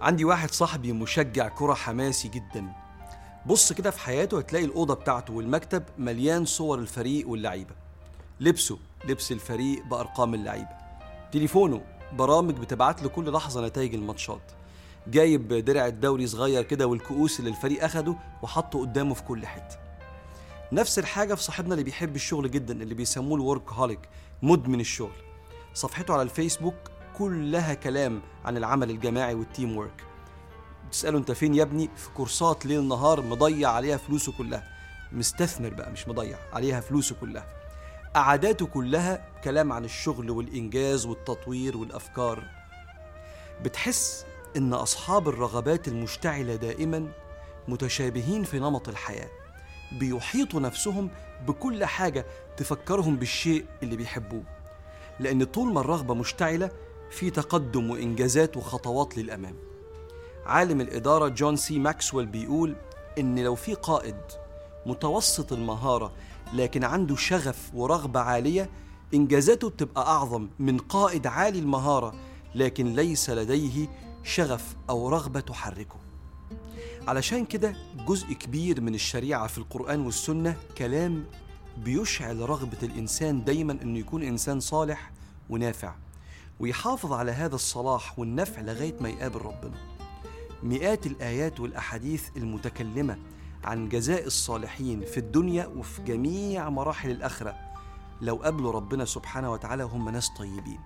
عندي واحد صاحبي مشجع كرة حماسي جدا. بص كده في حياته هتلاقي الأوضة بتاعته والمكتب مليان صور الفريق واللعيبة. لبسه لبس الفريق بأرقام اللعيبة. تليفونه برامج بتبعت له كل لحظة نتائج الماتشات. جايب درع الدوري صغير كده والكؤوس اللي الفريق أخده وحطه قدامه في كل حتة. نفس الحاجة في صاحبنا اللي بيحب الشغل جدا اللي بيسموه الورك هوليك مدمن الشغل. صفحته على الفيسبوك كلها كلام عن العمل الجماعي والتيم ورك تسأله أنت فين يا ابني؟ في كورسات ليل نهار مضيع عليها فلوسه كلها. مستثمر بقى مش مضيع عليها فلوسه كلها. قعداته كلها كلام عن الشغل والإنجاز والتطوير والأفكار. بتحس إن أصحاب الرغبات المشتعلة دائما متشابهين في نمط الحياة. بيحيطوا نفسهم بكل حاجة تفكرهم بالشيء اللي بيحبوه. لأن طول ما الرغبة مشتعلة في تقدم وإنجازات وخطوات للأمام. عالم الإدارة جون سي ماكسويل بيقول إن لو في قائد متوسط المهارة لكن عنده شغف ورغبة عالية إنجازاته بتبقى أعظم من قائد عالي المهارة لكن ليس لديه شغف أو رغبة تحركه. علشان كده جزء كبير من الشريعة في القرآن والسنة كلام بيشعل رغبة الإنسان دايما إنه يكون إنسان صالح ونافع. ويحافظ على هذا الصلاح والنفع لغاية ما يقابل ربنا. مئات الآيات والأحاديث المتكلمة عن جزاء الصالحين في الدنيا وفي جميع مراحل الآخرة لو قابلوا ربنا سبحانه وتعالى هم ناس طيبين.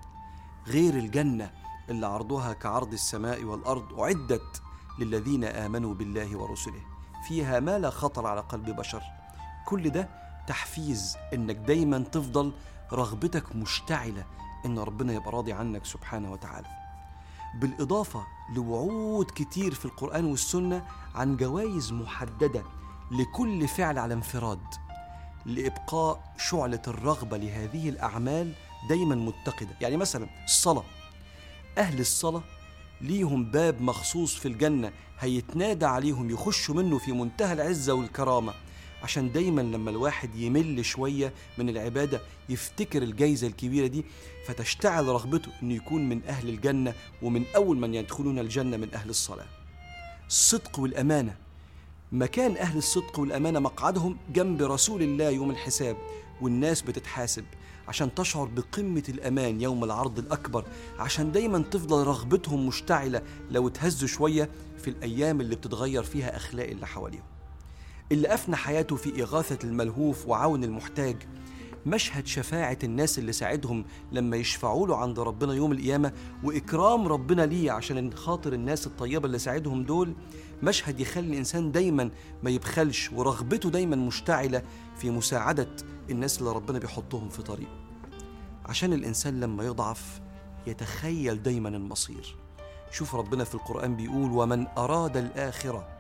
غير الجنة اللي عرضها كعرض السماء والأرض أعدت للذين آمنوا بالله ورسله. فيها ما لا خطر على قلب بشر. كل ده تحفيز إنك دايما تفضل رغبتك مشتعلة إن ربنا يبقى راضي عنك سبحانه وتعالى. بالإضافة لوعود كتير في القرآن والسنة عن جوائز محددة لكل فعل على انفراد لإبقاء شعلة الرغبة لهذه الأعمال دايما متقدة. يعني مثلا الصلاة أهل الصلاة ليهم باب مخصوص في الجنة هيتنادى عليهم يخشوا منه في منتهى العزة والكرامة. عشان دايما لما الواحد يمل شوية من العبادة يفتكر الجايزة الكبيرة دي فتشتعل رغبته إنه يكون من أهل الجنة ومن أول من يدخلون الجنة من أهل الصلاة. الصدق والأمانة. مكان أهل الصدق والأمانة مقعدهم جنب رسول الله يوم الحساب والناس بتتحاسب عشان تشعر بقمة الأمان يوم العرض الأكبر عشان دايما تفضل رغبتهم مشتعلة لو اتهزوا شوية في الأيام اللي بتتغير فيها أخلاق اللي حواليهم. اللي أفنى حياته في إغاثة الملهوف وعون المحتاج. مشهد شفاعة الناس اللي ساعدهم لما يشفعوا له عند ربنا يوم القيامة وإكرام ربنا ليه عشان خاطر الناس الطيبة اللي ساعدهم دول. مشهد يخلي الإنسان دايما ما يبخلش ورغبته دايما مشتعلة في مساعدة الناس اللي ربنا بيحطهم في طريقه عشان الإنسان لما يضعف يتخيل دايما المصير. شوف ربنا في القرآن بيقول ومن أراد الآخرة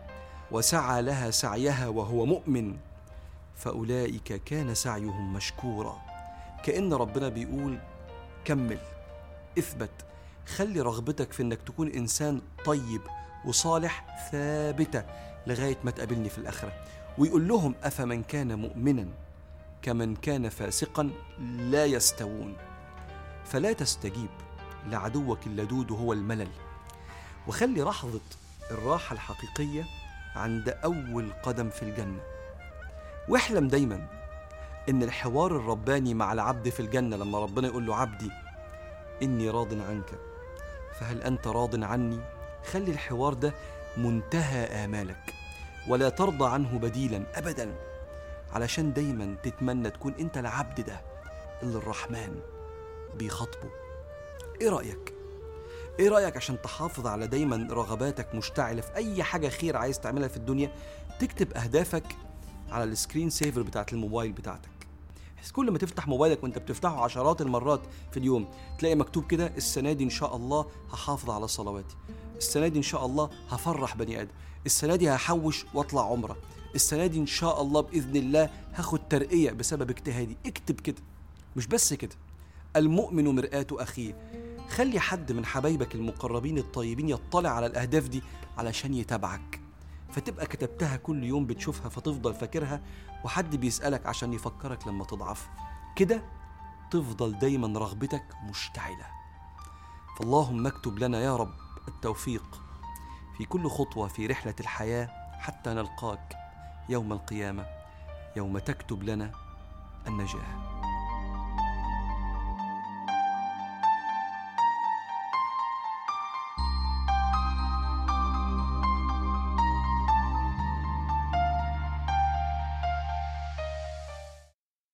وسعى لها سعيها وهو مؤمن فأولئك كان سعيهم مشكورا. كأن ربنا بيقول كمل اثبت خلي رغبتك في إنك تكون إنسان طيب وصالح ثابتة لغاية ما تقابلني في الآخرة. ويقول لهم أفمن كان مؤمنا كمن كان فاسقا لا يستوون. فلا تستجيب لعدوك اللدود هو الملل. وخلي لحظة الراحة الحقيقية عند أول قدم في الجنة. واحلم دايما إن الحوار الرباني مع العبد في الجنة لما ربنا يقول له عبدي إني راض عنك. فهل أنت راض عني؟ خلي الحوار ده منتهى آمالك ولا ترضى عنه بديلا ابدا علشان دايما تتمنى تكون أنت العبد ده اللي الرحمن بيخاطبه. إيه رأيك؟ إيه رأيك عشان تحافظ على دايما رغباتك مشتعلة في أي حاجة خير عايز تعملها في الدنيا تكتب أهدافك على السكرين سيفر بتاعت الموبايل بتاعتك. كل ما تفتح موبايلك وأنت بتفتحه عشرات المرات في اليوم تلاقي مكتوب كده السنة دي إن شاء الله هحافظ على صلواتي. السنة دي إن شاء الله هفرح بني آدم. السنة دي هحوش وأطلع عمرة. السنة دي إن شاء الله بإذن الله هاخد ترقية بسبب اجتهادي. اكتب كده. مش بس كده. المؤمن مرآة أخيه. خلي حد من حبايبك المقربين الطيبين يطلع على الأهداف دي علشان يتابعك. فتبقى كتبتها كل يوم بتشوفها فتفضل فاكرها وحد بيسألك عشان يفكرك لما تضعف. كده تفضل دايما رغبتك مشتعلة. فاللهم اكتب لنا يا رب التوفيق في كل خطوة في رحلة الحياة حتى نلقاك يوم القيامة يوم تكتب لنا النجاح